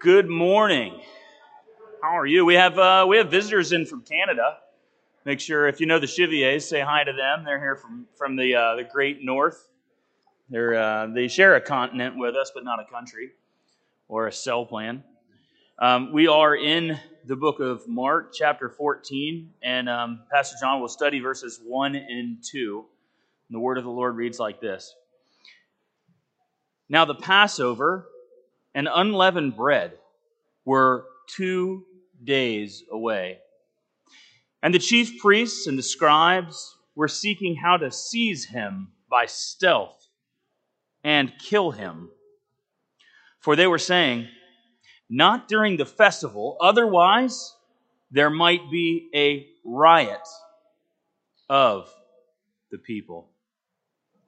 Good morning. How are you? We have uh, we have visitors in from Canada. Make sure if you know the Chiviers, say hi to them. They're here from from the uh, the great north. They're uh, they share a continent with us, but not a country or a cell plan. Um, we are in the book of Mark, chapter 14, and um, Pastor John will study verses 1 and 2. And the word of the Lord reads like this Now the Passover and unleavened bread were two days away. And the chief priests and the scribes were seeking how to seize him by stealth and kill him. For they were saying, Not during the festival, otherwise there might be a riot of the people.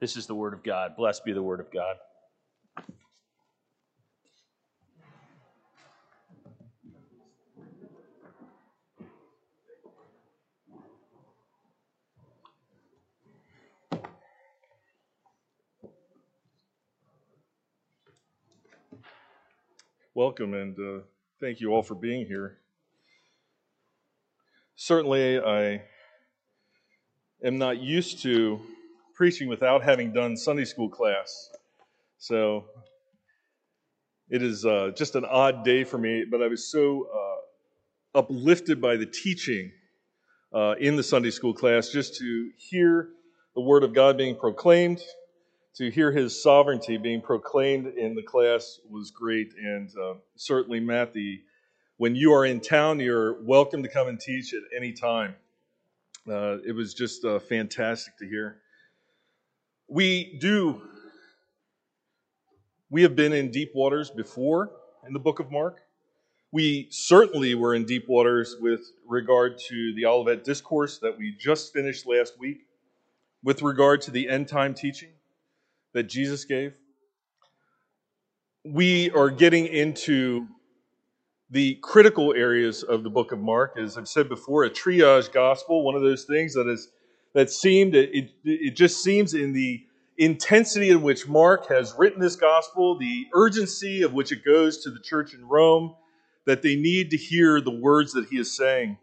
This is the word of God. Blessed be the word of God. Welcome and uh, thank you all for being here. Certainly, I am not used to preaching without having done Sunday school class. So it is uh, just an odd day for me, but I was so uh, uplifted by the teaching uh, in the Sunday school class just to hear the Word of God being proclaimed to hear his sovereignty being proclaimed in the class was great. And uh, certainly, Matt, the, when you are in town, you're welcome to come and teach at any time. Uh, it was just uh, fantastic to hear. We do, we have been in deep waters before in the book of Mark. We certainly were in deep waters with regard to the Olivet Discourse that we just finished last week, with regard to the end time teaching that Jesus gave. We are getting into the critical areas of the book of Mark. As I've said before, a triage gospel, one of those things that is that seemed it, it just seems in the intensity in which Mark has written this gospel, the urgency of which it goes to the church in Rome, that they need to hear the words that he is saying.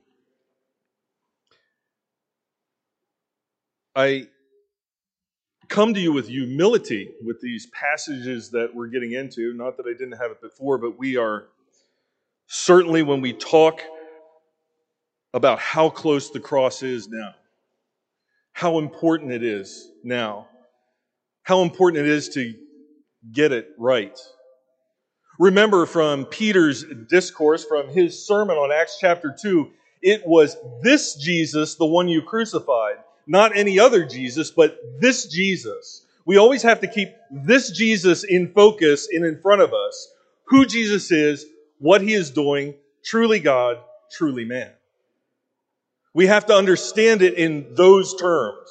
I come to you with humility with these passages that we're getting into. Not that I didn't have it before, but we are certainly when we talk about how close the cross is now, how important it is now, how important it is to get it right. Remember from Peter's discourse, from his sermon on Acts chapter 2, it was this Jesus, the one you crucified not any other Jesus, but this Jesus. We always have to keep this Jesus in focus and in front of us who Jesus is, what he is doing, truly God, truly man. We have to understand it in those terms.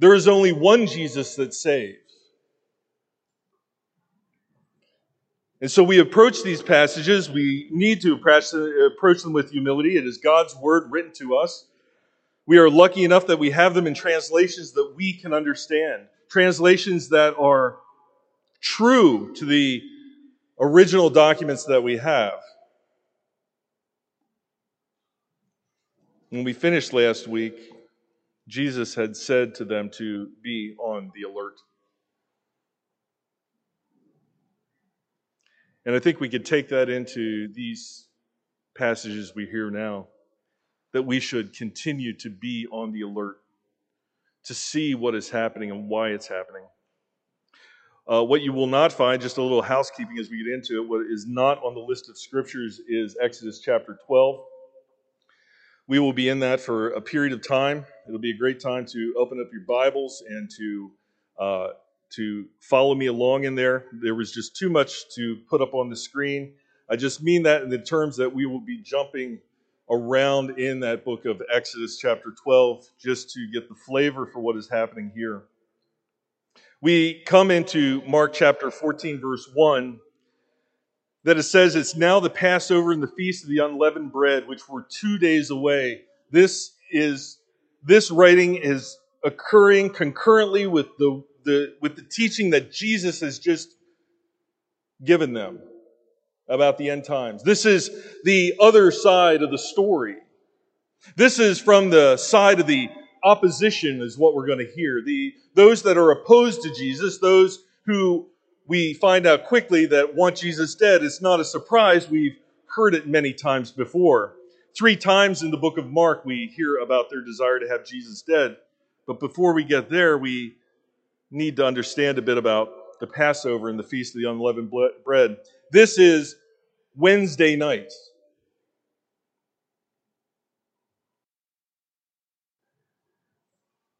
There is only one Jesus that saves. And so we approach these passages, we need to approach them with humility. It is God's word written to us. We are lucky enough that we have them in translations that we can understand, translations that are true to the original documents that we have. When we finished last week, Jesus had said to them to be on the alert. And I think we could take that into these passages we hear now that we should continue to be on the alert to see what is happening and why it's happening. Uh, what you will not find, just a little housekeeping as we get into it, what is not on the list of scriptures is Exodus chapter 12. We will be in that for a period of time. It'll be a great time to open up your Bibles and to uh, to follow me along in there. There was just too much to put up on the screen. I just mean that in the terms that we will be jumping around in that book of Exodus, chapter 12, just to get the flavor for what is happening here. We come into Mark chapter 14, verse 1, that it says, It's now the Passover and the feast of the unleavened bread, which were two days away. This is this writing is occurring concurrently with the, the with the teaching that Jesus has just given them. About the end times. This is the other side of the story. This is from the side of the opposition is what we're going to hear. The, those that are opposed to Jesus, those who we find out quickly that want Jesus dead, it's not a surprise. We've heard it many times before. Three times in the book of Mark, we hear about their desire to have Jesus dead. But before we get there, we need to understand a bit about the Passover and the Feast of the Unleavened Bread. This is Wednesday night.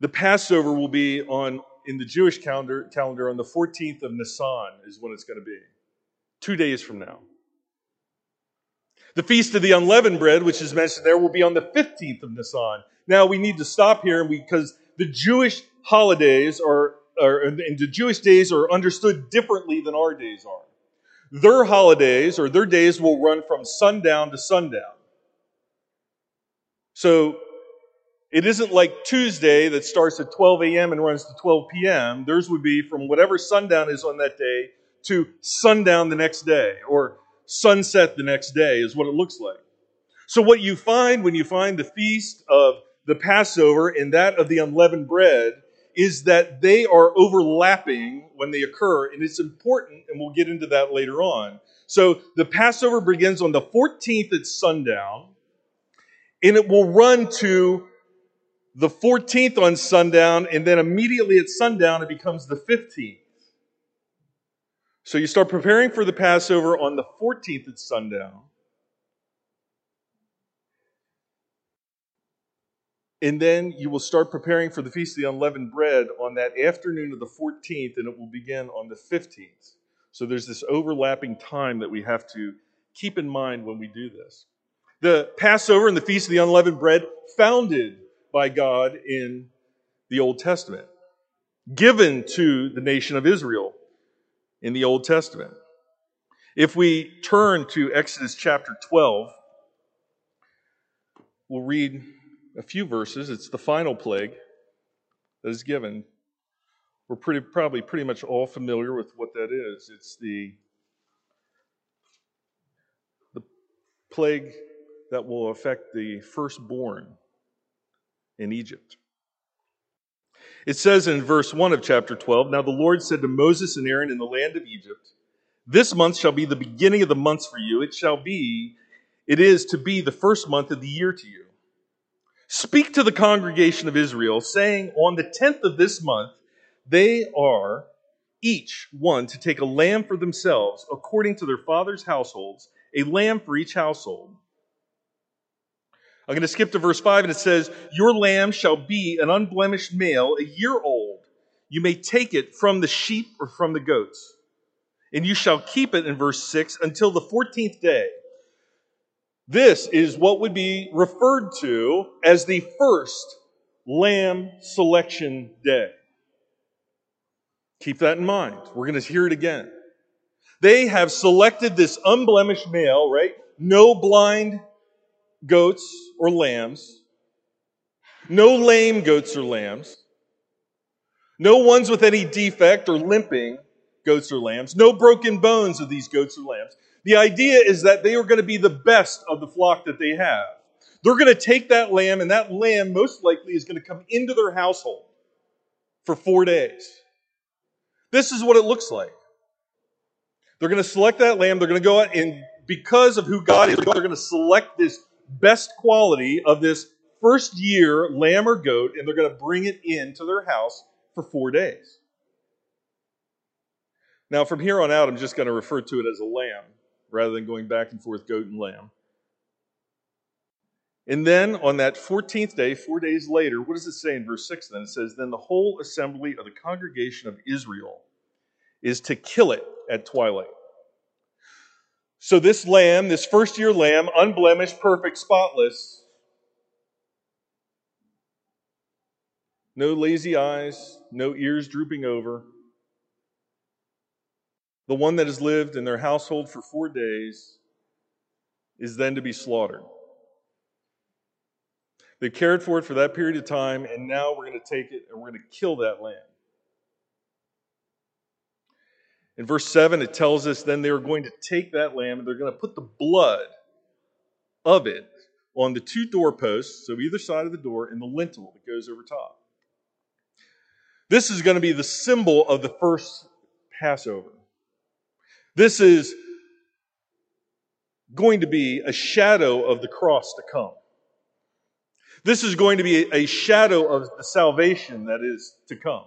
The Passover will be on in the Jewish calendar, calendar on the 14th of Nisan is when it's going to be. Two days from now. The Feast of the Unleavened Bread, which is mentioned there, will be on the 15th of Nisan. Now we need to stop here because the Jewish holidays are, are and the Jewish days are understood differently than our days are. Their holidays or their days will run from sundown to sundown. So it isn't like Tuesday that starts at 12 a.m. and runs to 12 p.m. Theirs would be from whatever sundown is on that day to sundown the next day, or sunset the next day, is what it looks like. So, what you find when you find the feast of the Passover and that of the unleavened bread is that they are overlapping when they occur, and it's important, and we'll get into that later on. So, the Passover begins on the 14th at sundown, and it will run to the 14th on sundown, and then immediately at sundown, it becomes the 15th. So you start preparing for the Passover on the 14th at sundown. And then you will start preparing for the Feast of the Unleavened Bread on that afternoon of the 14th, and it will begin on the 15th. So there's this overlapping time that we have to keep in mind when we do this. The Passover and the Feast of the Unleavened Bread founded by God in the Old Testament, given to the nation of Israel in the Old Testament. If we turn to Exodus chapter 12, we'll read a few verses. It's the final plague that is given. We're pretty, probably pretty much all familiar with what that is. It's the, the plague that will affect the firstborn in Egypt. It says in verse 1 of chapter 12 Now the Lord said to Moses and Aaron in the land of Egypt, This month shall be the beginning of the months for you. It shall be, it is to be the first month of the year to you. Speak to the congregation of Israel, saying, On the tenth of this month, they are each one to take a lamb for themselves, according to their father's households, a lamb for each household. I'm going to skip to verse 5, and it says, Your lamb shall be an unblemished male, a year old. You may take it from the sheep or from the goats. And you shall keep it, in verse 6, until the 14th day. This is what would be referred to as the first lamb selection day. Keep that in mind. We're going to hear it again. They have selected this unblemished male, right? No blind goats or lambs, no lame goats or lambs, no ones with any defect or limping goats or lambs, no broken bones of these goats or lambs. The idea is that they are going to be the best of the flock that they have. They're going to take that lamb, and that lamb most likely is going to come into their household for four days. This is what it looks like. They're going to select that lamb. They're going to go out, and because of who God is, they're going to select this best quality of this first year lamb or goat, and they're going to bring it into their house for four days. Now, from here on out, I'm just going to refer to it as a lamb rather than going back and forth goat and lamb. And then on that 14th day, four days later, what does it say in verse 6 then? It says, Then the whole assembly of the congregation of Israel is to kill it at twilight. So, this lamb, this first year lamb, unblemished, perfect, spotless, no lazy eyes, no ears drooping over, the one that has lived in their household for four days is then to be slaughtered. They cared for it for that period of time, and now we're going to take it and we're going to kill that lamb. In verse 7, it tells us then they are going to take that lamb and they're going to put the blood of it on the two doorposts, so either side of the door, and the lintel that goes over top. This is going to be the symbol of the first Passover. This is going to be a shadow of the cross to come. This is going to be a shadow of the salvation that is to come.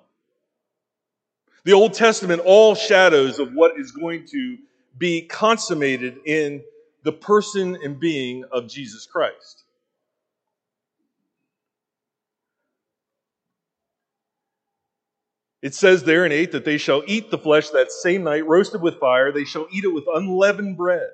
The Old Testament all shadows of what is going to be consummated in the person and being of Jesus Christ. It says there in 8 that they shall eat the flesh that same night, roasted with fire. They shall eat it with unleavened bread.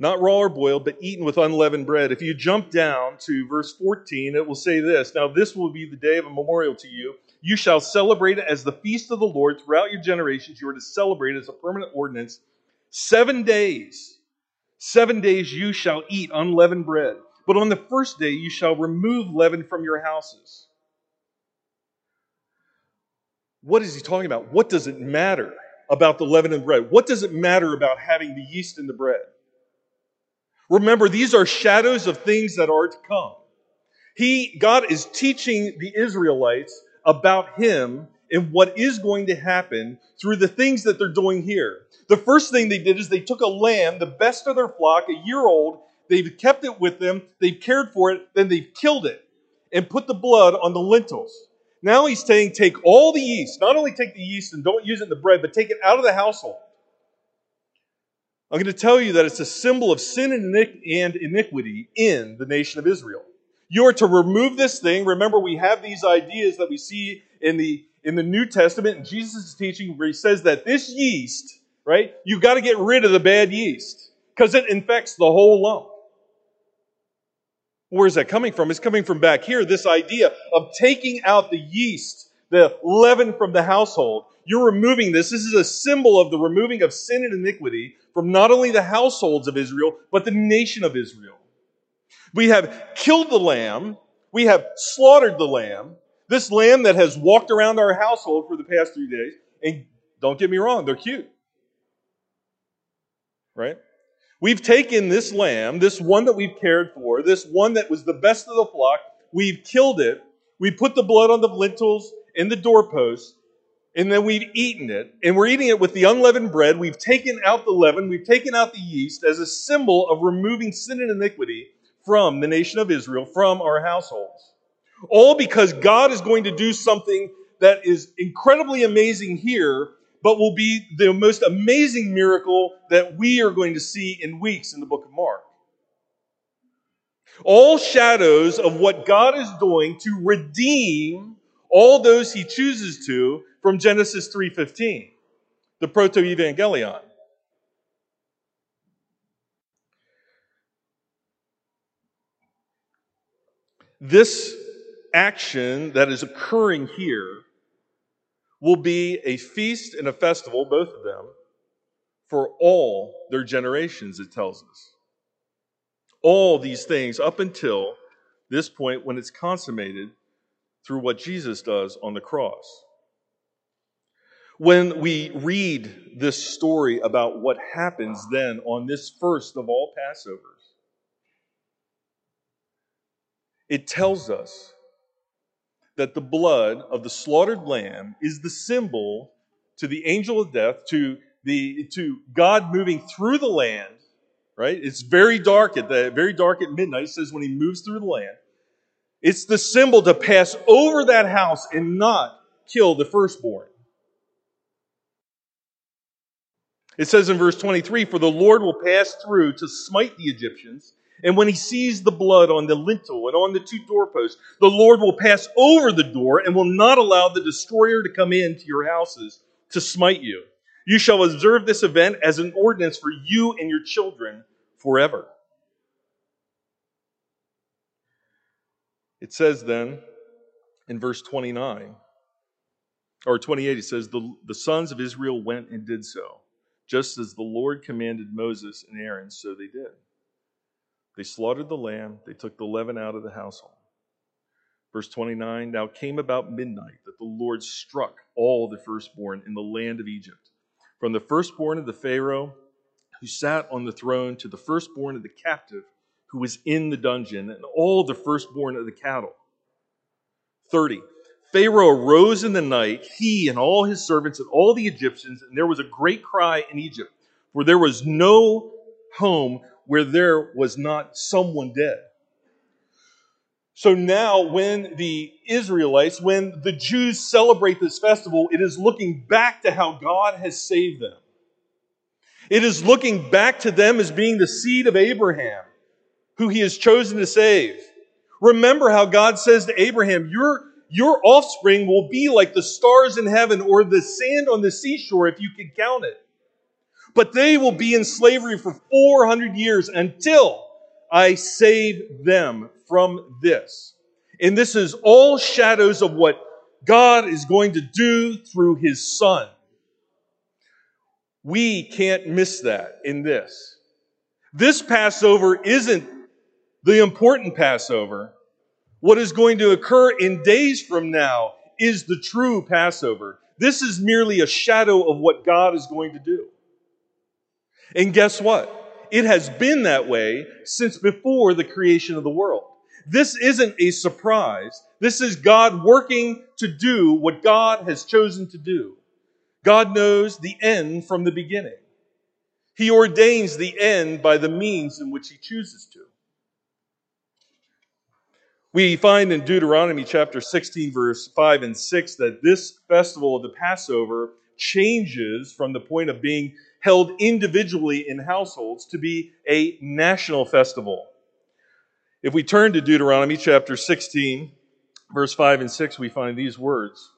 Not raw or boiled, but eaten with unleavened bread. If you jump down to verse 14, it will say this Now this will be the day of a memorial to you. You shall celebrate it as the feast of the Lord throughout your generations. You are to celebrate it as a permanent ordinance. Seven days. Seven days you shall eat unleavened bread. But on the first day you shall remove leaven from your houses. What is he talking about? What does it matter about the leaven and bread? What does it matter about having the yeast in the bread? Remember, these are shadows of things that are to come. He, God is teaching the Israelites about Him and what is going to happen through the things that they're doing here. The first thing they did is they took a lamb, the best of their flock, a year old, They've kept it with them, they've cared for it, then they've killed it and put the blood on the lintels. Now he's saying, take all the yeast, not only take the yeast and don't use it in the bread, but take it out of the household. I'm going to tell you that it's a symbol of sin and iniquity in the nation of Israel. You are to remove this thing. Remember, we have these ideas that we see in the in the New Testament and Jesus' teaching where he says that this yeast, right, you've got to get rid of the bad yeast because it infects the whole lump. Where's that coming from? It's coming from back here, this idea of taking out the yeast, the leaven from the household. You're removing this. This is a symbol of the removing of sin and iniquity from not only the households of Israel, but the nation of Israel. We have killed the lamb. We have slaughtered the lamb. This lamb that has walked around our household for the past three days. And don't get me wrong, they're cute. Right? We've taken this lamb, this one that we've cared for, this one that was the best of the flock, we've killed it, we put the blood on the lintels and the doorposts, and then we've eaten it, and we're eating it with the unleavened bread. We've taken out the leaven, we've taken out the yeast as a symbol of removing sin and iniquity from the nation of Israel, from our households. All because God is going to do something that is incredibly amazing here but will be the most amazing miracle that we are going to see in weeks in the book of Mark. All shadows of what God is doing to redeem all those he chooses to from Genesis 3:15, the proto-evangelion. This action that is occurring here will be a feast and a festival, both of them, for all their generations, it tells us. All these things up until this point when it's consummated through what Jesus does on the cross. When we read this story about what happens then on this first of all Passovers, it tells us that the blood of the slaughtered lamb is the symbol to the angel of death, to the to God moving through the land. Right? It's very dark at the very dark at midnight. It says when he moves through the land. It's the symbol to pass over that house and not kill the firstborn. It says in verse 23 For the Lord will pass through to smite the Egyptians, and when he sees the blood on the lintel and on the two doorposts, the Lord will pass over the door and will not allow the destroyer to come into your houses to smite you. You shall observe this event as an ordinance for you and your children forever. It says then in verse 29 or 28, it says, the, the sons of Israel went and did so, just as the Lord commanded Moses and Aaron, so they did. They slaughtered the lamb, they took the leaven out of the household. Verse 29 Now came about midnight that the Lord struck all the firstborn in the land of Egypt, from the firstborn of the Pharaoh who sat on the throne to the firstborn of the captive who was in the dungeon, and all the firstborn of the cattle. 30. Pharaoh arose in the night, he and all his servants and all the Egyptians, and there was a great cry in Egypt, for there was no home where there was not someone dead. So now, when the Israelites, when the Jews celebrate this festival, it is looking back to how God has saved them. It is looking back to them as being the seed of Abraham, who he has chosen to save. Remember how God says to Abraham, Your, your offspring will be like the stars in heaven or the sand on the seashore if you can count it. But they will be in slavery for 400 years until I save them from this. And this is all shadows of what God is going to do through his son. We can't miss that in this. This Passover isn't the important Passover. What is going to occur in days from now is the true Passover. This is merely a shadow of what God is going to do. And guess what? It has been that way since before the creation of the world. This isn't a surprise. This is God working to do what God has chosen to do. God knows the end from the beginning. He ordains the end by the means in which he chooses to. We find in Deuteronomy chapter 16, verse 5 and 6, that this festival of the Passover changes from the point of being held individually in households to be a national festival. If we turn to Deuteronomy chapter 16, verse 5 and 6, we find these words.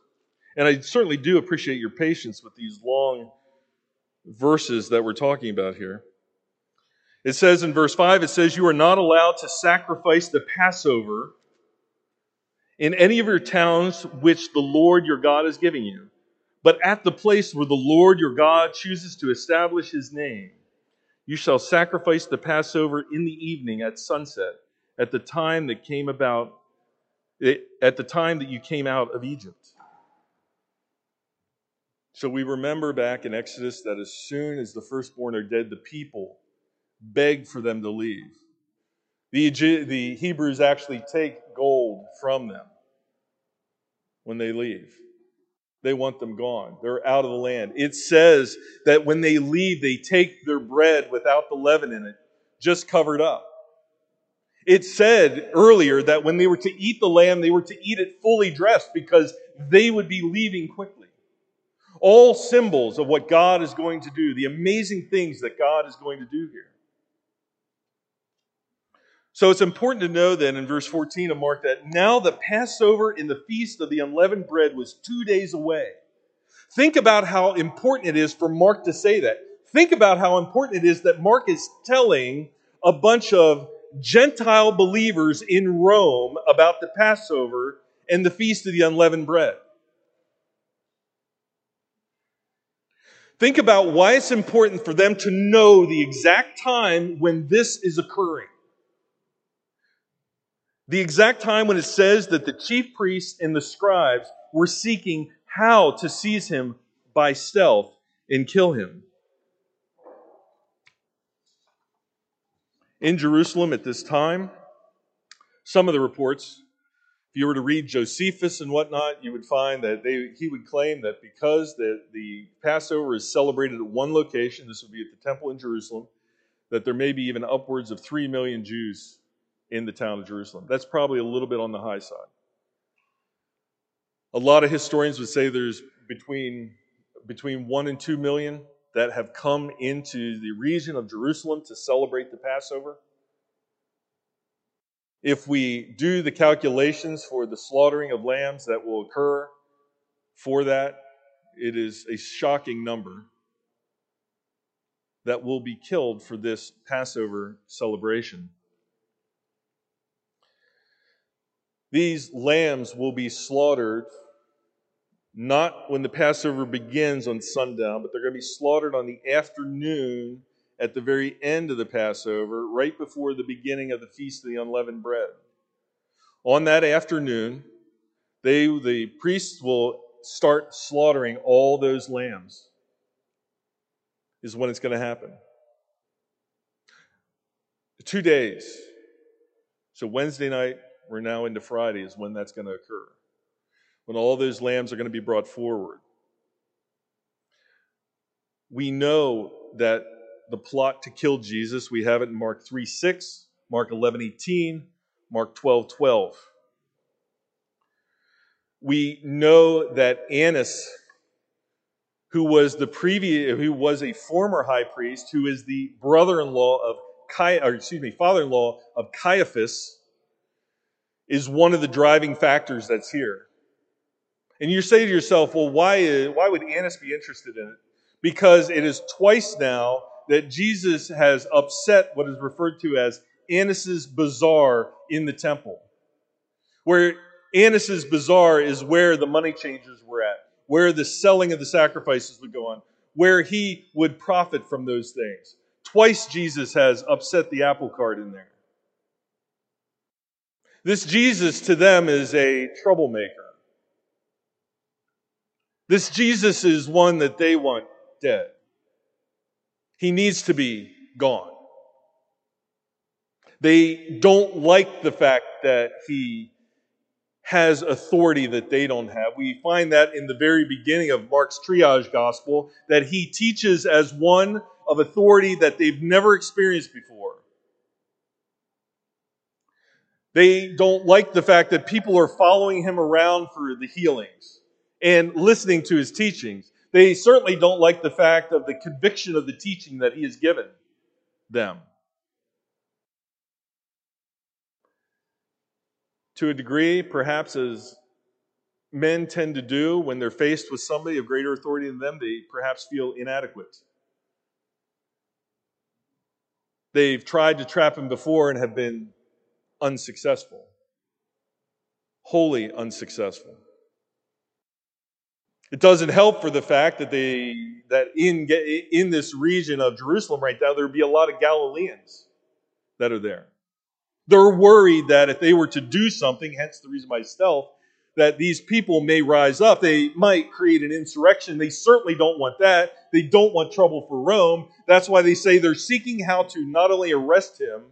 And I certainly do appreciate your patience with these long verses that we're talking about here. It says in verse 5, it says, You are not allowed to sacrifice the Passover in any of your towns which the Lord your God is giving you, but at the place where the Lord your God chooses to establish his name. You shall sacrifice the Passover in the evening at sunset, at the time that came about, at the time that you came out of Egypt. So we remember back in Exodus that as soon as the firstborn are dead, the people beg for them to leave. The, the Hebrews actually take gold from them when they leave. They want them gone. They're out of the land. It says that when they leave, they take their bread without the leaven in it, just covered up. It said earlier that when they were to eat the lamb, they were to eat it fully dressed because they would be leaving quickly all symbols of what God is going to do, the amazing things that God is going to do here. So it's important to know then in verse 14 of Mark that now the Passover in the feast of the unleavened bread was two days away. Think about how important it is for Mark to say that. Think about how important it is that Mark is telling a bunch of Gentile believers in Rome about the Passover and the feast of the unleavened bread. Think about why it's important for them to know the exact time when this is occurring. The exact time when it says that the chief priests and the scribes were seeking how to seize him by stealth and kill him. In Jerusalem at this time, some of the reports if you were to read Josephus and whatnot, you would find that they, he would claim that because the, the Passover is celebrated at one location, this would be at the temple in Jerusalem, that there may be even upwards of 3 million Jews in the town of Jerusalem. That's probably a little bit on the high side. A lot of historians would say there's between, between 1 and 2 million that have come into the region of Jerusalem to celebrate the Passover. If we do the calculations for the slaughtering of lambs that will occur for that, it is a shocking number that will be killed for this Passover celebration. These lambs will be slaughtered not when the Passover begins on sundown, but they're going to be slaughtered on the afternoon at the very end of the Passover, right before the beginning of the Feast of the Unleavened Bread. On that afternoon, they, the priests will start slaughtering all those lambs, is when it's going to happen. Two days. So Wednesday night, we're now into Friday, is when that's going to occur. When all those lambs are going to be brought forward. We know that the plot to kill Jesus, we have it in Mark 3 6, Mark 11 18, Mark 12 12. We know that Annas, who was the previous, who was a former high priest, who is the brother-in-law of Cai, or excuse me, father-in-law of Caiaphas, is one of the driving factors that's here. And you say to yourself, well, why, why would Annas be interested in it? Because it is twice now that Jesus has upset what is referred to as Annas's bazaar in the temple. Where Annas's bazaar is where the money changers were at, where the selling of the sacrifices would go on, where he would profit from those things. Twice Jesus has upset the apple cart in there. This Jesus to them is a troublemaker. This Jesus is one that they want dead. He needs to be gone. They don't like the fact that he has authority that they don't have. We find that in the very beginning of Mark's triage gospel, that he teaches as one of authority that they've never experienced before. They don't like the fact that people are following him around for the healings and listening to his teachings. They certainly don't like the fact of the conviction of the teaching that he has given them. To a degree, perhaps as men tend to do when they're faced with somebody of greater authority than them, they perhaps feel inadequate. They've tried to trap him before and have been unsuccessful, wholly unsuccessful. It doesn't help for the fact that they that in in this region of Jerusalem right now there would be a lot of Galileans that are there. They're worried that if they were to do something, hence the reason by stealth, that these people may rise up. They might create an insurrection. They certainly don't want that. They don't want trouble for Rome. That's why they say they're seeking how to not only arrest him,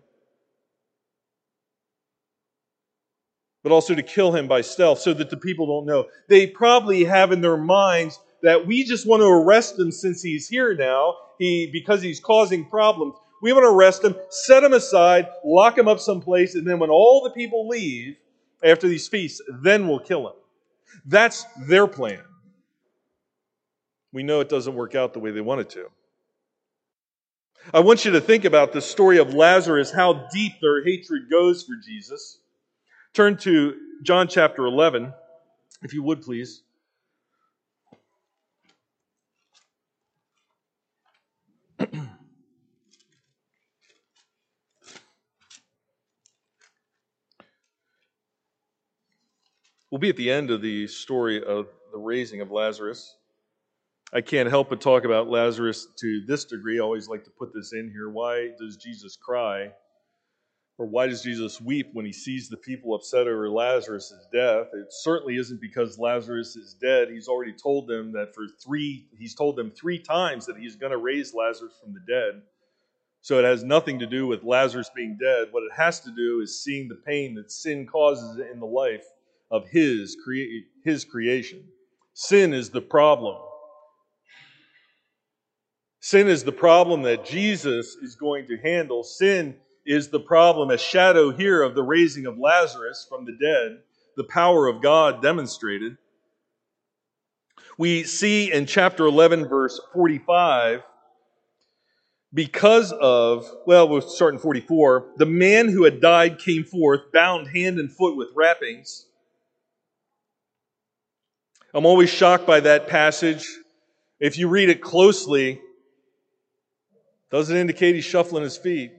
but also to kill him by stealth so that the people don't know. They probably have in their minds that we just want to arrest him since he's here now, he because he's causing problems. We want to arrest him, set him aside, lock him up someplace, and then when all the people leave after these feasts, then we'll kill him. That's their plan. We know it doesn't work out the way they want it to. I want you to think about the story of Lazarus, how deep their hatred goes for Jesus. Turn to John chapter 11, if you would please. we'll be at the end of the story of the raising of Lazarus. I can't help but talk about Lazarus to this degree. I always like to put this in here. Why does Jesus cry? Or why does Jesus weep when he sees the people upset over Lazarus' death? It certainly isn't because Lazarus is dead. He's already told them that for three, he's told them three times that he's going to raise Lazarus from the dead. So it has nothing to do with Lazarus being dead. What it has to do is seeing the pain that sin causes in the life of his, crea- his creation. Sin is the problem. Sin is the problem that Jesus is going to handle. Sin is the problem, a shadow here of the raising of Lazarus from the dead, the power of God demonstrated. We see in chapter 11, verse 45, because of, well, we'll start in 44, the man who had died came forth, bound hand and foot with wrappings. I'm always shocked by that passage. If you read it closely, doesn't indicate he's shuffling his feet.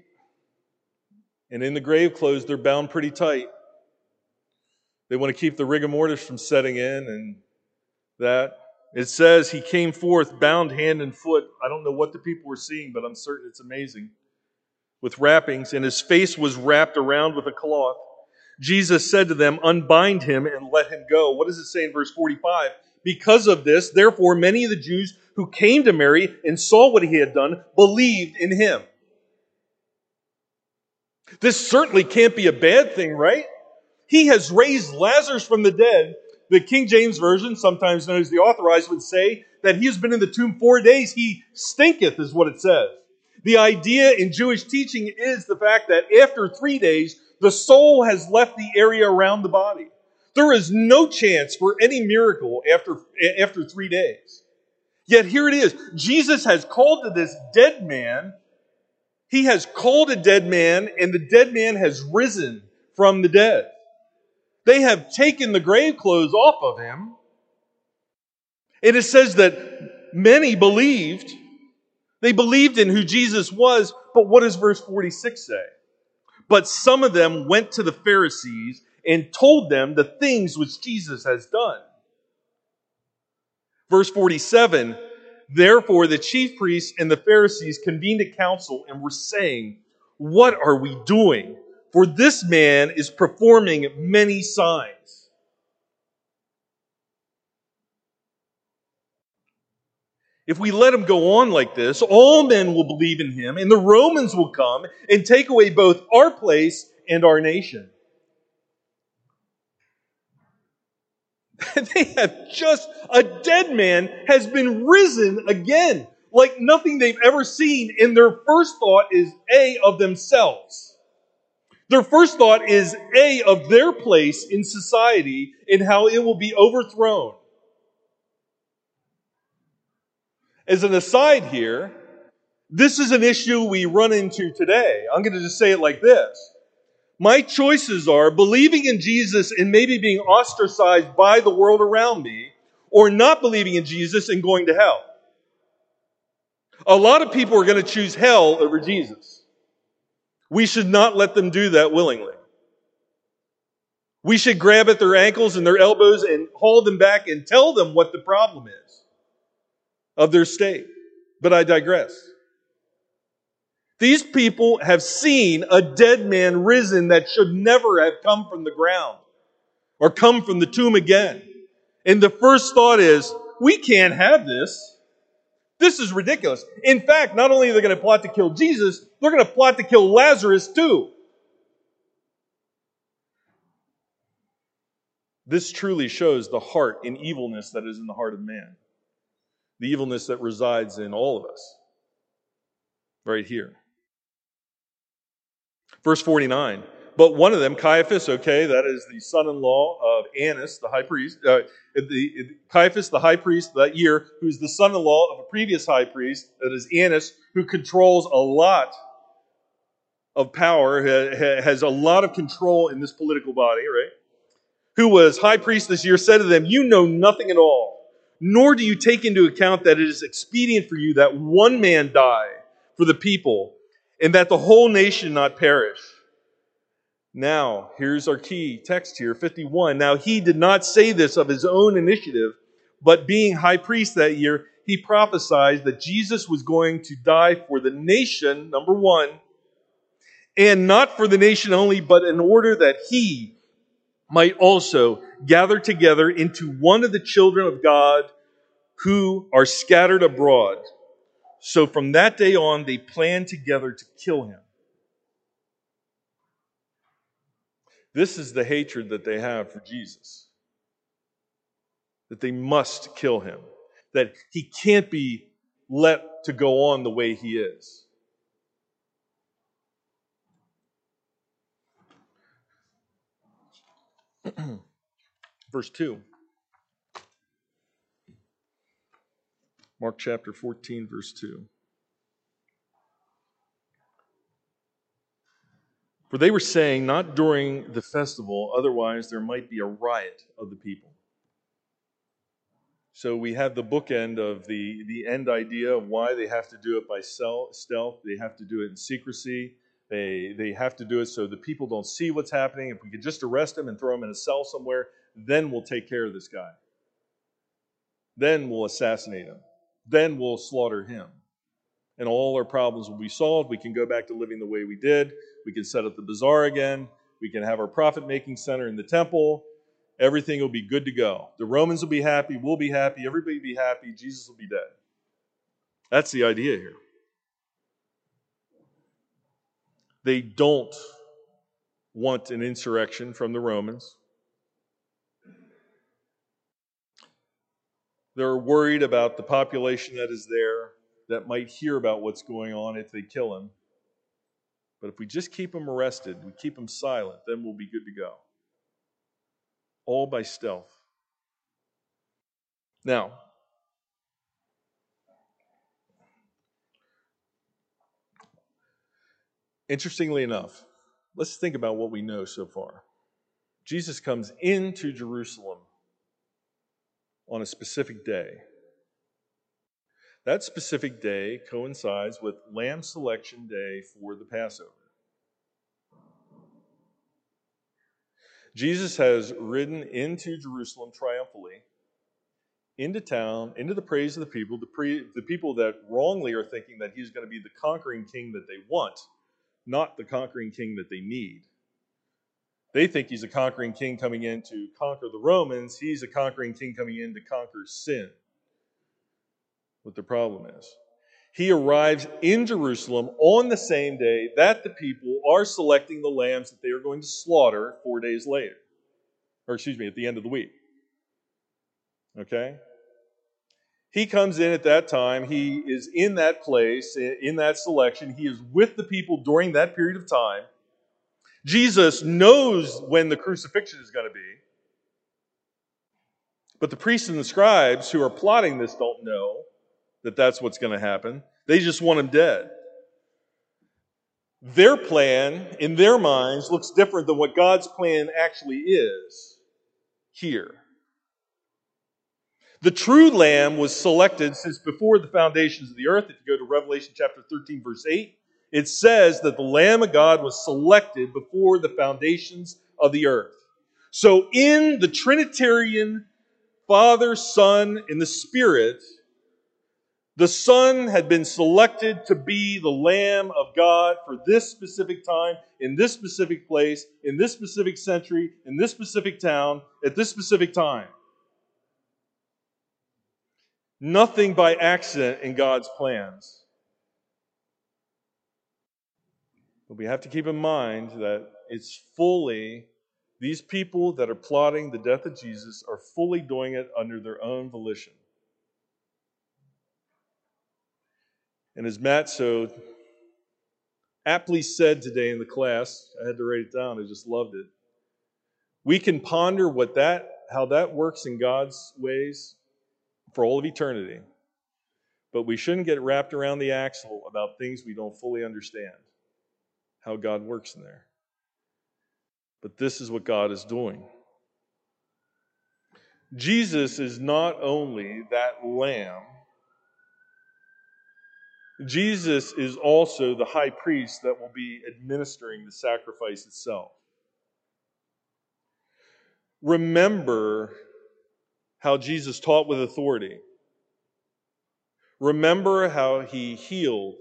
And in the grave clothes, they're bound pretty tight. They want to keep the rigor mortis from setting in and that. It says he came forth bound hand and foot. I don't know what the people were seeing, but I'm certain it's amazing. With wrappings, and his face was wrapped around with a cloth. Jesus said to them, Unbind him and let him go. What does it say in verse 45? Because of this, therefore, many of the Jews who came to Mary and saw what he had done believed in him. This certainly can't be a bad thing, right? He has raised Lazarus from the dead. The King James Version, sometimes known as the Authorized, would say that he has been in the tomb four days. He stinketh, is what it says. The idea in Jewish teaching is the fact that after three days, the soul has left the area around the body. There is no chance for any miracle after, after three days. Yet here it is. Jesus has called to this dead man. He has called a dead man, and the dead man has risen from the dead. They have taken the grave clothes off of him. And it says that many believed. They believed in who Jesus was, but what does verse 46 say? But some of them went to the Pharisees and told them the things which Jesus has done. Verse 47 Therefore, the chief priests and the Pharisees convened a council and were saying, What are we doing? For this man is performing many signs. If we let him go on like this, all men will believe in him, and the Romans will come and take away both our place and our nation. they have just, a dead man has been risen again, like nothing they've ever seen, and their first thought is A, of themselves. Their first thought is A, of their place in society and how it will be overthrown. As an aside here, this is an issue we run into today. I'm going to just say it like this. My choices are believing in Jesus and maybe being ostracized by the world around me, or not believing in Jesus and going to hell. A lot of people are going to choose hell over Jesus. We should not let them do that willingly. We should grab at their ankles and their elbows and haul them back and tell them what the problem is of their state. But I digress. These people have seen a dead man risen that should never have come from the ground or come from the tomb again. And the first thought is, we can't have this. This is ridiculous. In fact, not only are they going to plot to kill Jesus, they're going to plot to kill Lazarus too. This truly shows the heart and evilness that is in the heart of man the evilness that resides in all of us. Right here. Verse 49. But one of them, Caiaphas, okay, that is the son in law of Annas, the high priest, uh, the, Caiaphas, the high priest that year, who's the son in law of a previous high priest, that is Annas, who controls a lot of power, has a lot of control in this political body, right? Who was high priest this year, said to them, You know nothing at all nor do you take into account that it is expedient for you that one man die for the people, and that the whole nation not perish. Now, here's our key text here 51. Now, he did not say this of his own initiative, but being high priest that year, he prophesied that Jesus was going to die for the nation, number one, and not for the nation only, but in order that he might also gather together into one of the children of God who are scattered abroad. So from that day on, they planned together to kill him. This is the hatred that they have for Jesus. That they must kill him. That he can't be let to go on the way he is. Verse 2. Mark chapter 14, verse 2. For they were saying, not during the festival, otherwise there might be a riot of the people. So we have the bookend of the, the end idea of why they have to do it by stealth. They have to do it in secrecy. They, they have to do it so the people don't see what's happening. If we could just arrest him and throw him in a cell somewhere, then we'll take care of this guy. Then we'll assassinate him. Then we'll slaughter him. And all our problems will be solved. We can go back to living the way we did. We can set up the bazaar again. We can have our profit making center in the temple. Everything will be good to go. The Romans will be happy. We'll be happy. Everybody will be happy. Jesus will be dead. That's the idea here. They don't want an insurrection from the Romans. They're worried about the population that is there that might hear about what's going on if they kill him. But if we just keep them arrested, we keep them silent, then we'll be good to go. All by stealth. Now, interestingly enough, let's think about what we know so far. Jesus comes into Jerusalem on a specific day. That specific day coincides with lamb selection day for the Passover. Jesus has ridden into Jerusalem triumphantly, into town, into the praise of the people, the, pre, the people that wrongly are thinking that he's going to be the conquering king that they want, not the conquering king that they need. They think he's a conquering king coming in to conquer the Romans. He's a conquering king coming in to conquer sin. What the problem is. He arrives in Jerusalem on the same day that the people are selecting the lambs that they are going to slaughter four days later. Or, excuse me, at the end of the week. Okay? He comes in at that time. He is in that place, in that selection. He is with the people during that period of time. Jesus knows when the crucifixion is going to be. But the priests and the scribes who are plotting this don't know that that's what's going to happen. They just want him dead. Their plan, in their minds, looks different than what God's plan actually is here. The true lamb was selected since before the foundations of the earth. If you go to Revelation chapter 13, verse 8, it says that the Lamb of God was selected before the foundations of the earth. So, in the Trinitarian Father, Son, and the Spirit, the Son had been selected to be the Lamb of God for this specific time, in this specific place, in this specific century, in this specific town, at this specific time. Nothing by accident in God's plans. But we have to keep in mind that it's fully, these people that are plotting the death of Jesus are fully doing it under their own volition. And as Matt so aptly said today in the class, I had to write it down, I just loved it. We can ponder what that how that works in God's ways for all of eternity. But we shouldn't get wrapped around the axle about things we don't fully understand how God works in there. But this is what God is doing. Jesus is not only that lamb, Jesus is also the high priest that will be administering the sacrifice itself. Remember how Jesus taught with authority. Remember how he healed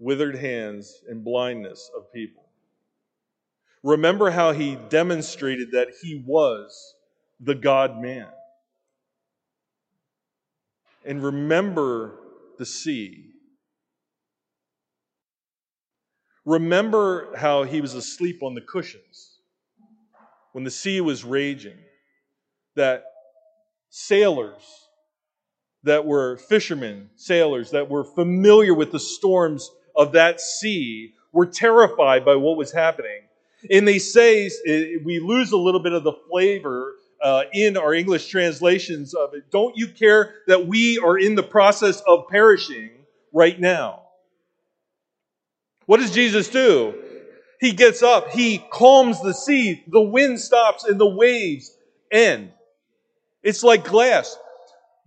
withered hands, and blindness of people. Remember how he demonstrated that he was the God man. And remember the sea. Remember how he was asleep on the cushions when the sea was raging. That sailors that were fishermen, sailors that were familiar with the storms of that sea were terrified by what was happening. And they say, we lose a little bit of the flavor uh, in our English translations of it. Don't you care that we are in the process of perishing right now? What does Jesus do? He gets up, he calms the sea, the wind stops, and the waves end. It's like glass.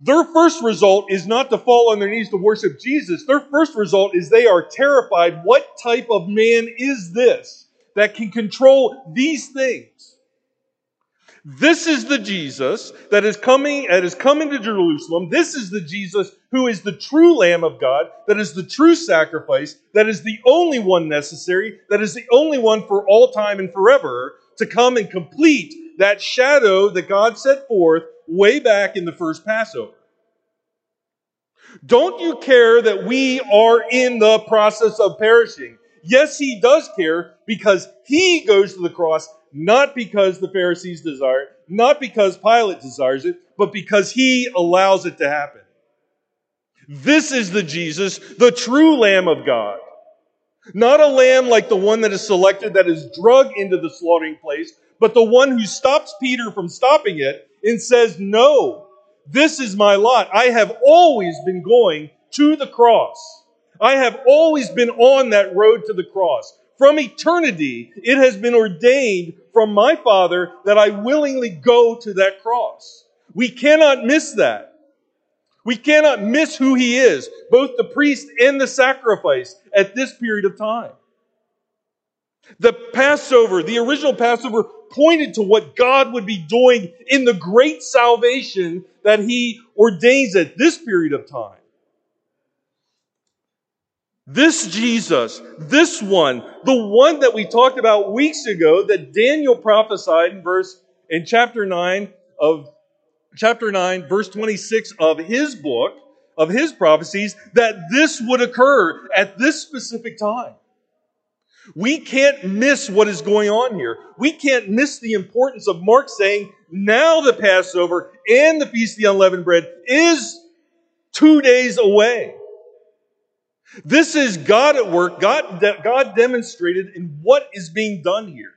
Their first result is not to fall on their knees to worship Jesus. Their first result is they are terrified. What type of man is this that can control these things? This is the Jesus that is coming, that is coming to Jerusalem. This is the Jesus who is the true Lamb of God, that is the true sacrifice, that is the only one necessary, that is the only one for all time and forever to come and complete that shadow that God set forth way back in the first Passover. Don't you care that we are in the process of perishing? Yes, he does care because he goes to the cross, not because the Pharisees desire it, not because Pilate desires it, but because he allows it to happen. This is the Jesus, the true Lamb of God. Not a lamb like the one that is selected that is drug into the slaughtering place, but the one who stops Peter from stopping it and says, No, this is my lot. I have always been going to the cross. I have always been on that road to the cross. From eternity, it has been ordained from my Father that I willingly go to that cross. We cannot miss that. We cannot miss who he is, both the priest and the sacrifice at this period of time. The Passover, the original Passover, pointed to what God would be doing in the great salvation that he ordains at this period of time. This Jesus, this one, the one that we talked about weeks ago that Daniel prophesied in verse in chapter 9 of chapter 9 verse 26 of his book of his prophecies that this would occur at this specific time. We can't miss what is going on here. We can't miss the importance of Mark saying now the Passover and the Feast of the Unleavened Bread is two days away. This is God at work. God, God demonstrated in what is being done here.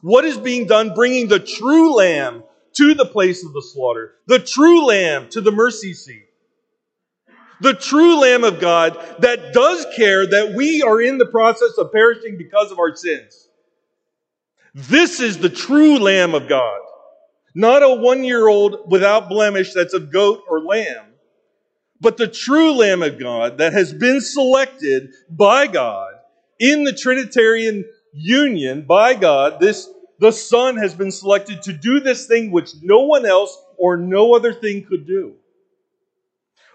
What is being done, bringing the true lamb to the place of the slaughter, the true lamb to the mercy seat. The true Lamb of God that does care that we are in the process of perishing because of our sins. This is the true Lamb of God. Not a one year old without blemish that's a goat or lamb but the true Lamb of God that has been selected by God in the Trinitarian union by God, this the Son has been selected to do this thing which no one else or no other thing could do.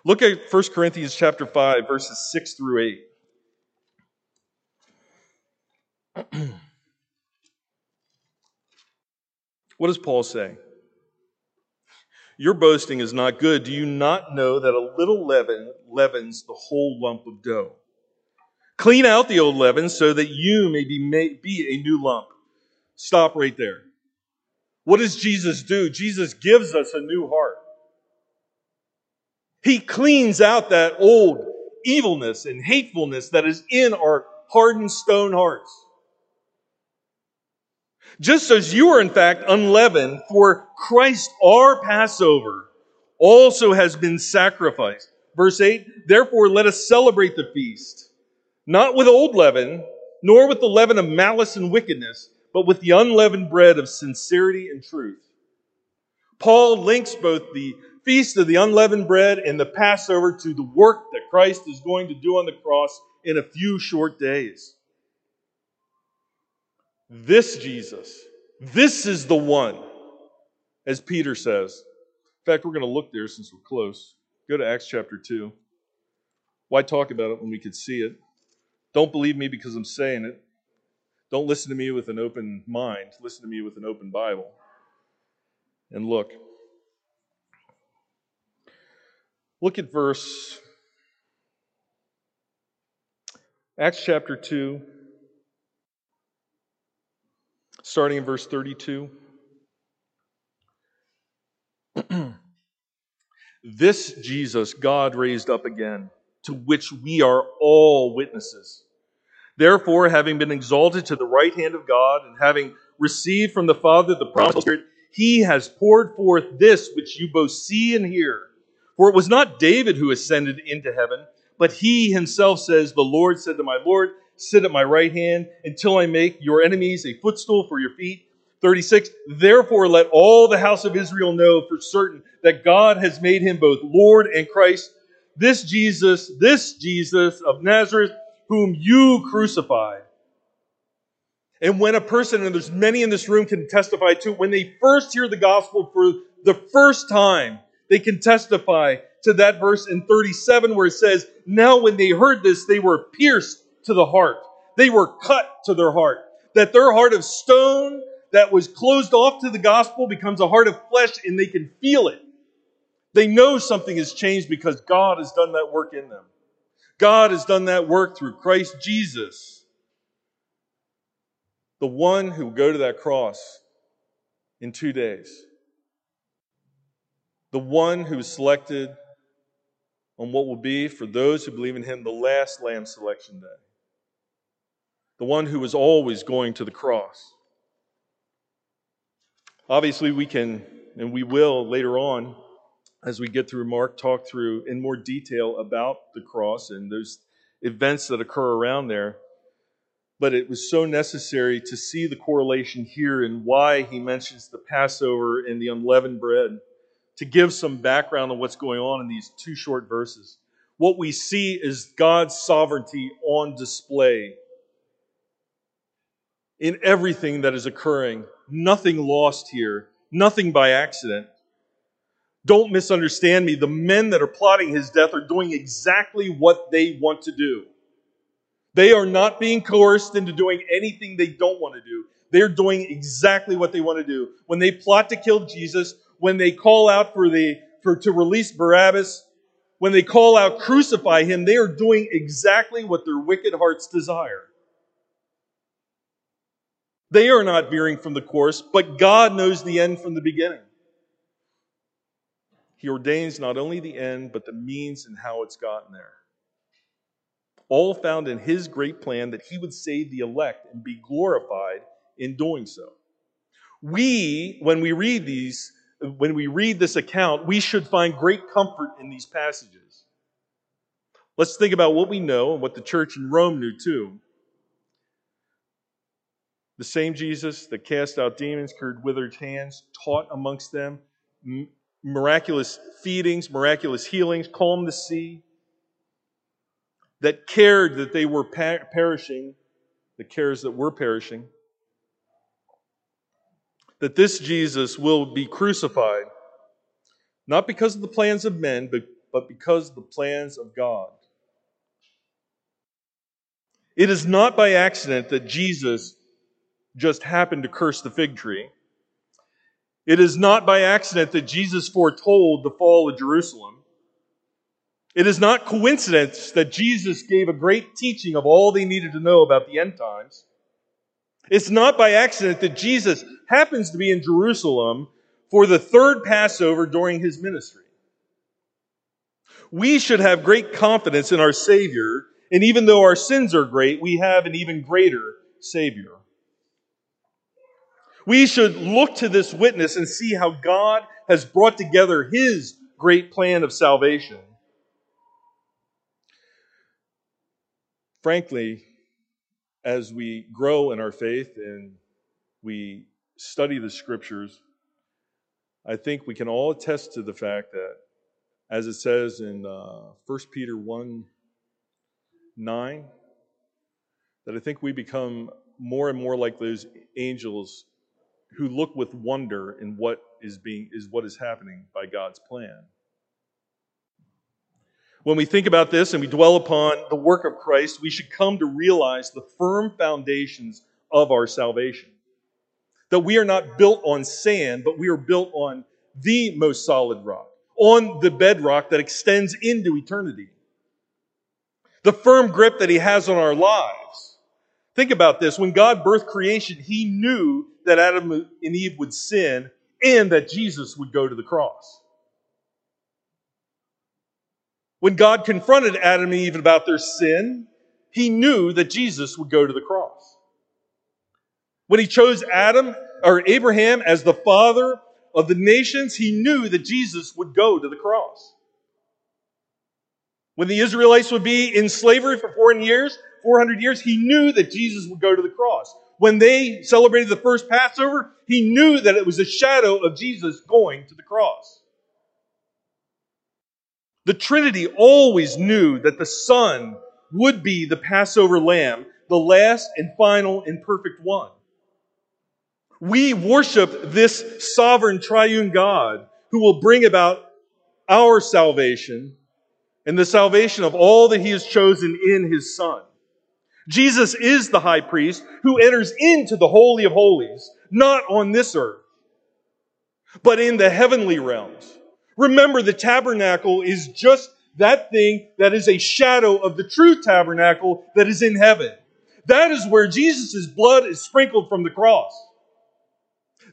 Look at 1 Corinthians chapter 5 verses 6 through 8. what does Paul say? Your boasting is not good. Do you not know that a little leaven leavens the whole lump of dough? Clean out the old leaven so that you may be, may be a new lump. Stop right there. What does Jesus do? Jesus gives us a new heart. He cleans out that old evilness and hatefulness that is in our hardened stone hearts. Just as you are in fact unleavened, for Christ our Passover also has been sacrificed. Verse 8, therefore let us celebrate the feast, not with old leaven, nor with the leaven of malice and wickedness, but with the unleavened bread of sincerity and truth. Paul links both the feast of the unleavened bread and the Passover to the work that Christ is going to do on the cross in a few short days. This Jesus, this is the one, as Peter says. In fact, we're going to look there since we're close. Go to Acts chapter 2. Why talk about it when we could see it? Don't believe me because I'm saying it. Don't listen to me with an open mind. Listen to me with an open Bible. And look. Look at verse Acts chapter 2 starting in verse 32. this Jesus God raised up again, to which we are all witnesses. Therefore, having been exalted to the right hand of God, and having received from the Father the promised Spirit, he has poured forth this which you both see and hear. For it was not David who ascended into heaven, but he himself says, The Lord said to my Lord, sit at my right hand until I make your enemies a footstool for your feet. 36, therefore let all the house of Israel know for certain that God has made him both Lord and Christ. This Jesus, this Jesus of Nazareth, whom you crucified. And when a person, and there's many in this room can testify to, when they first hear the gospel for the first time, they can testify to that verse in 37 where it says, Now when they heard this, they were pierced to the heart. They were cut to their heart. That their heart of stone that was closed off to the gospel becomes a heart of flesh and they can feel it. They know something has changed because God has done that work in them. God has done that work through Christ Jesus. The one who will go to that cross in two days. The one who is selected on what will be, for those who believe in him, the last Lamb selection day. The one who is always going to the cross. Obviously, we can, and we will later on, as we get through Mark, talk through in more detail about the cross and those events that occur around there. But it was so necessary to see the correlation here and why he mentions the Passover and the unleavened bread to give some background on what's going on in these two short verses. What we see is God's sovereignty on display in everything that is occurring. Nothing lost here, nothing by accident. Don't misunderstand me. The men that are plotting his death are doing exactly what they want to do. They are not being coerced into doing anything they don't want to do. They're doing exactly what they want to do. When they plot to kill Jesus, when they call out for the for to release Barabbas, when they call out crucify him, they are doing exactly what their wicked hearts desire. They are not veering from the course, but God knows the end from the beginning. He ordains not only the end, but the means and how it's gotten there. All found in His great plan that He would save the elect and be glorified in doing so. We, when we read these, when we read this account, we should find great comfort in these passages. Let's think about what we know and what the church in Rome knew too. The same Jesus that cast out demons, cured withered hands, taught amongst them, miraculous feedings, miraculous healings, calmed the sea, that cared that they were perishing, the cares that were perishing, that this Jesus will be crucified, not because of the plans of men, but, but because of the plans of God. It is not by accident that Jesus just happened to curse the fig tree. It is not by accident that Jesus foretold the fall of Jerusalem. It is not coincidence that Jesus gave a great teaching of all they needed to know about the end times. It's not by accident that Jesus happens to be in Jerusalem for the third Passover during his ministry. We should have great confidence in our Savior, and even though our sins are great, we have an even greater Savior. We should look to this witness and see how God has brought together his great plan of salvation. Frankly, as we grow in our faith and we study the scriptures, I think we can all attest to the fact that, as it says in uh, 1 Peter 1 9, that I think we become more and more like those angels who look with wonder in what is being is what is happening by God's plan. When we think about this and we dwell upon the work of Christ, we should come to realize the firm foundations of our salvation. That we are not built on sand, but we are built on the most solid rock, on the bedrock that extends into eternity. The firm grip that He has on our lives. Think about this. When God birthed creation, He knew that Adam and Eve would sin and that Jesus would go to the cross. When God confronted Adam and Eve about their sin, he knew that Jesus would go to the cross. When he chose Adam or Abraham as the father of the nations, he knew that Jesus would go to the cross. When the Israelites would be in slavery for 400 years, 400 years, he knew that Jesus would go to the cross when they celebrated the first Passover, he knew that it was a shadow of Jesus going to the cross. The Trinity always knew that the Son would be the Passover lamb, the last and final and perfect one. We worship this sovereign triune God who will bring about our salvation and the salvation of all that he has chosen in his Son. Jesus is the high priest who enters into the Holy of Holies, not on this earth, but in the heavenly realms. Remember, the tabernacle is just that thing that is a shadow of the true tabernacle that is in heaven. That is where Jesus' blood is sprinkled from the cross.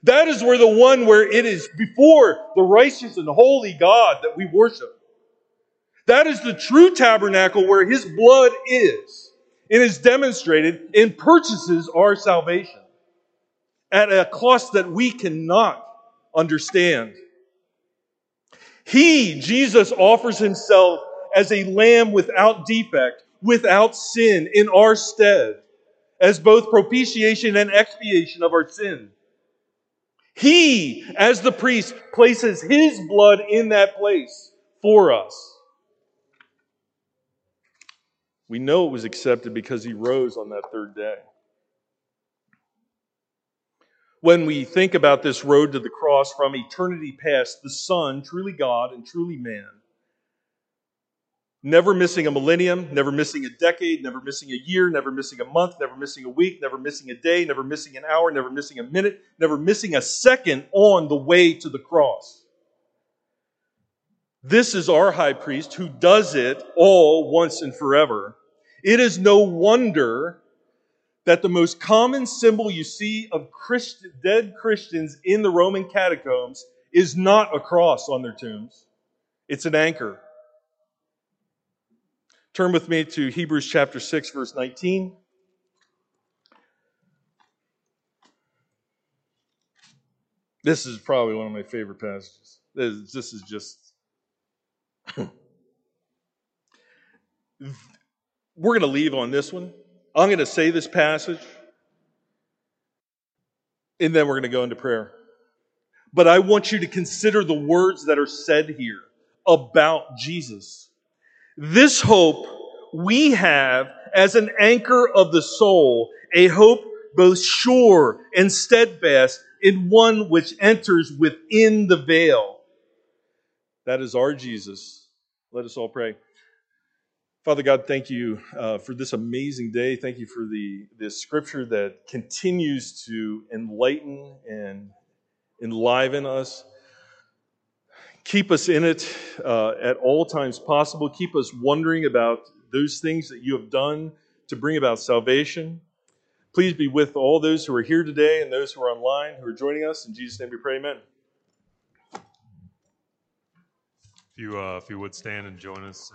That is where the one where it is before the righteous and holy God that we worship. That is the true tabernacle where his blood is. It is demonstrated and purchases our salvation at a cost that we cannot understand. He, Jesus, offers himself as a lamb without defect, without sin, in our stead, as both propitiation and expiation of our sin. He, as the priest, places his blood in that place for us. We know it was accepted because he rose on that third day. When we think about this road to the cross from eternity past, the Son, truly God and truly man, never missing a millennium, never missing a decade, never missing a year, never missing a month, never missing a week, never missing a day, never missing an hour, never missing a minute, never missing a second on the way to the cross. This is our high priest who does it all once and forever. It is no wonder that the most common symbol you see of Christ, dead Christians in the Roman catacombs is not a cross on their tombs, it's an anchor. Turn with me to Hebrews chapter 6, verse 19. This is probably one of my favorite passages. This is, this is just. We're going to leave on this one. I'm going to say this passage, and then we're going to go into prayer. But I want you to consider the words that are said here about Jesus. This hope we have as an anchor of the soul, a hope both sure and steadfast, in one which enters within the veil. That is our Jesus. Let us all pray. Father God, thank you uh, for this amazing day. Thank you for the this scripture that continues to enlighten and enliven us. Keep us in it uh, at all times possible. Keep us wondering about those things that you have done to bring about salvation. Please be with all those who are here today and those who are online who are joining us. In Jesus' name we pray, amen. If you, uh, if you would stand and join us.